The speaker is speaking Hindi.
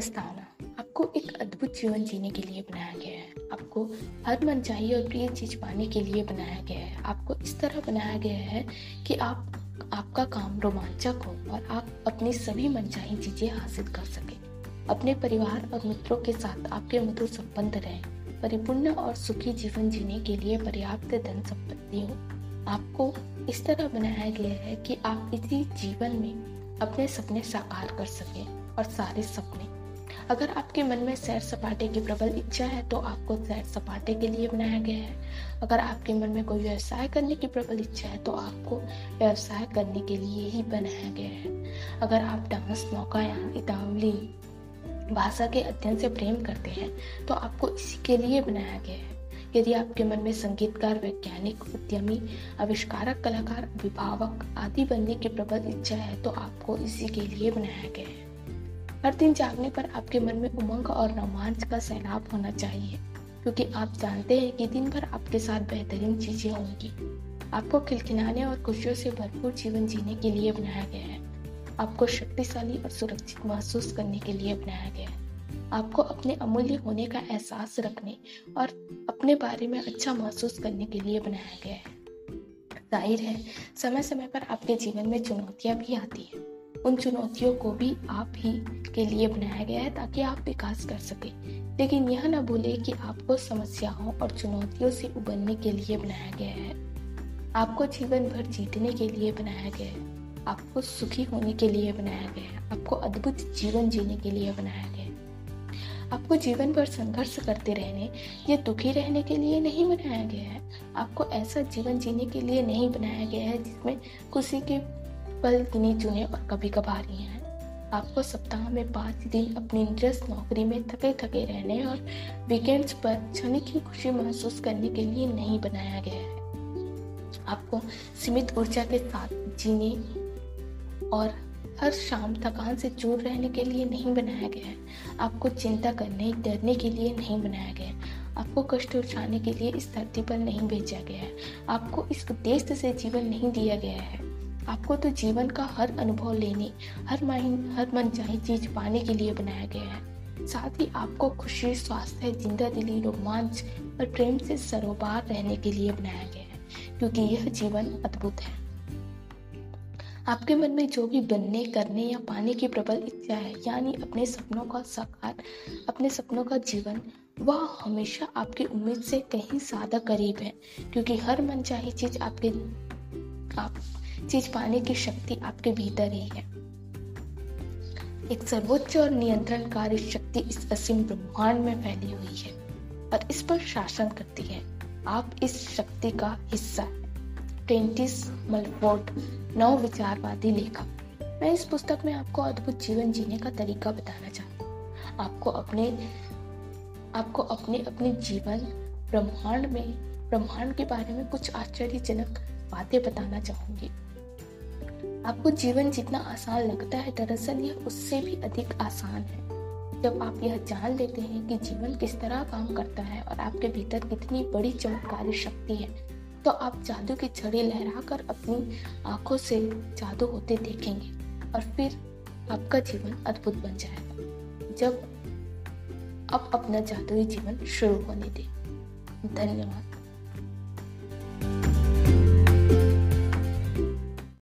प्रस्तावना। आपको एक अद्भुत जीवन जीने के लिए बनाया गया है। आपको हर मन चाहिए और प्रिय चीज़ पाने के लिए बनाया गया है। आपको इस तरह बनाया गया है कि आप, आपका काम रोमांचक हो और आप अपनी सभी मनचाही चीज़ें हासिल कर सके। अपने परिवार और मित्रों के साथ आपके मधुर संबंध रहें। परिपूर्ण और सुखी जीवन जीने के लिए पर्याप्त धन संपत्ति हो। आपको इस तरह बनाया गया है कि आप इसी जीवन में अपने सपने साकार कर सकें और सारे सपने अगर आपके मन में सैर सपाटे की प्रबल इच्छा है तो आपको सैर सपाटे के लिए बनाया गया है। अगर आपके मन में कोई व्यवसाय करने की प्रबल इच्छा है तो आपको व्यवसाय करने के लिए ही बनाया गया है। अगर आप डांस नौकायान इतावली भाषा के अध्ययन से प्रेम करते हैं तो आपको इसी के लिए बनाया गया है। यदि आपके मन में संगीतकार, वैज्ञानिक, उद्यमी, आविष्कारक, कलाकार, अभिभावक आदि बनने की प्रबल इच्छा है तो आपको इसी के लिए बनाया गया है। हर दिन जागने पर आपके मन में उमंग और रोमांच का सैलाब होना चाहिए, क्योंकि आप जानते हैं कि दिन भर आपके साथ बेहतरीन चीज़ें होंगी। आपको खिलखिलाने और खुशियों से भरपूर जीवन जीने के लिए बनाया गया है। आपको शक्तिशाली और सुरक्षित महसूस करने के लिए बनाया गया है। आपको अपने अमूल्य होने का एहसास रखने और अपने बारे में अच्छा महसूस करने के लिए बनाया गया है। ज़ाहिर है समय समय पर आपके जीवन में चुनौतियाँ भी आती हैं। उन चुनौतियों को भी आप ही के लिए बनाया गया है ताकि आप विकास कर सके। लेकिन यह न भूले कि आपको समस्याओं और चुनौतियों से उबरने के लिए बनाया गया है। आपको जीवन भर जीतने के लिए बनाया गया है। आपको सुखी होने के लिए बनाया गया है। आपको अद्भुत जीवन जीने के लिए बनाया गया है। आपको जीवन भर संघर्ष करते रहने या दुखी रहने के लिए नहीं बनाया गया है। आपको ऐसा जीवन जीने के लिए नहीं बनाया गया है जिसमें खुशी के पल गिने चुने और कभी कभार ही हैं। आपको सप्ताह में पाँच दिन अपनी इंटरेस्ट नौकरी में थके थके रहने और वीकेंड्स पर क्षणिक ही खुशी महसूस करने के लिए नहीं बनाया गया है। आपको सीमित ऊर्जा के साथ जीने और हर शाम थकान से दूर रहने के लिए नहीं बनाया गया है। आपको चिंता करने, डरने के लिए नहीं बनाया गया है। आपको कष्ट उठाने के लिए इस धरती पर नहीं भेजा गया है। आपको इस उद्देश्य से जीवन नहीं दिया गया है। आपको तो जीवन का हर अनुभव लेने, हर माइन हर मन चाहे चीज़ पाने के लिए बनाया गया है। साथ ही आपको खुशी, स्वास्थ्य ज़िंदा दिली रोमांच और प्रेम से सरोबार रहने के लिए बनाया गया है, क्योंकि यह जीवन अद्भुत है। आपके मन में जो भी बनने, करने या पाने की प्रबल इच्छा है, यानी अपने सपनों का साकार, अपने सपनों का जीवन, वह हमेशा आपकी उम्मीद से कहीं ज़्यादा करीब है, क्योंकि हर मन चाहे चीज़ आपके, आप चीज़ पाने की शक्ति आपके भीतर ही है। एक सर्वोच्च और नियंत्रणकारी शक्ति इस असीम ब्रह्मांड में फैली हुई है और इस पर शासन करती है। आप इस शक्ति का हिस्सा है। ट्रेंटिस मलफोर्ड नव विचारवादी लेखक। मैं इस पुस्तक में आपको अद्भुत जीवन जीने का तरीका बताना चाहती हूँ। आपको अपने आपको अपने अपने जीवन ब्रह्मांड में, ब्रह्मांड के बारे में कुछ आश्चर्यजनक बातें बताना चाहूँगी। आपको जीवन जितना आसान लगता है, दरअसल यह उससे भी अधिक आसान है। जब आप यह जान लेते हैं कि जीवन किस तरह काम करता है और आपके भीतर कितनी बड़ी चमत्कारी शक्ति है तो आप जादू की छड़ी लहराकर अपनी आँखों से जादू होते देखेंगे और फिर आपका जीवन अद्भुत बन जाएगा। जब आप अपना जादुई जीवन शुरू होने दें। धन्यवाद।